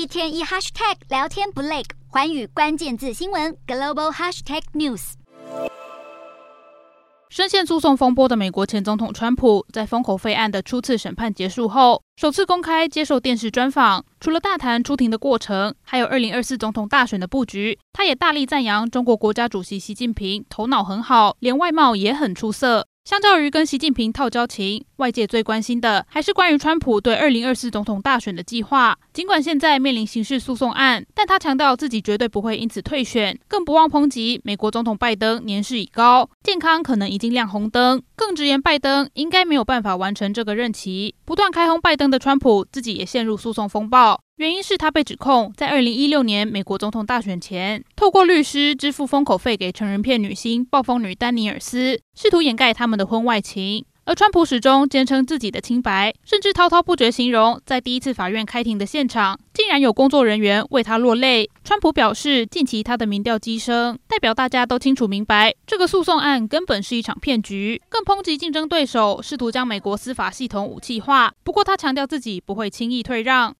一天一 hashtag 聊天不累，环宇关键字新闻 global hashtag news。深陷诉讼风波的美国前总统川普，在封口费案的初次审判结束后，首次公开接受电视专访。除了大谈出庭的过程，还有二零二四总统大选的布局，他也大力赞扬中国国家主席习近平头脑很好，连外貌也很出色。相较于跟习近平套交情，外界最关心的还是关于川普对二零二四总统大选的计划。尽管现在面临刑事诉讼案，但他强调自己绝对不会因此退选，更不忘抨击美国总统拜登年事已高，健康可能已经亮红灯，更直言拜登应该没有办法完成这个任期。不断开轰拜登的川普自己也陷入诉讼风暴。原因是他被指控在二零一六年美国总统大选前，透过律师支付封口费给成人片女星暴风女丹尼尔斯，试图掩盖他们的婚外情。而川普始终坚称自己的清白，甚至滔滔不绝形容，在第一次法院开庭的现场，竟然有工作人员为他落泪。川普表示，近期他的民调激升，代表大家都清楚明白，这个诉讼案根本是一场骗局，更抨击竞争对手试图将美国司法系统武器化。不过他强调自己不会轻易退让。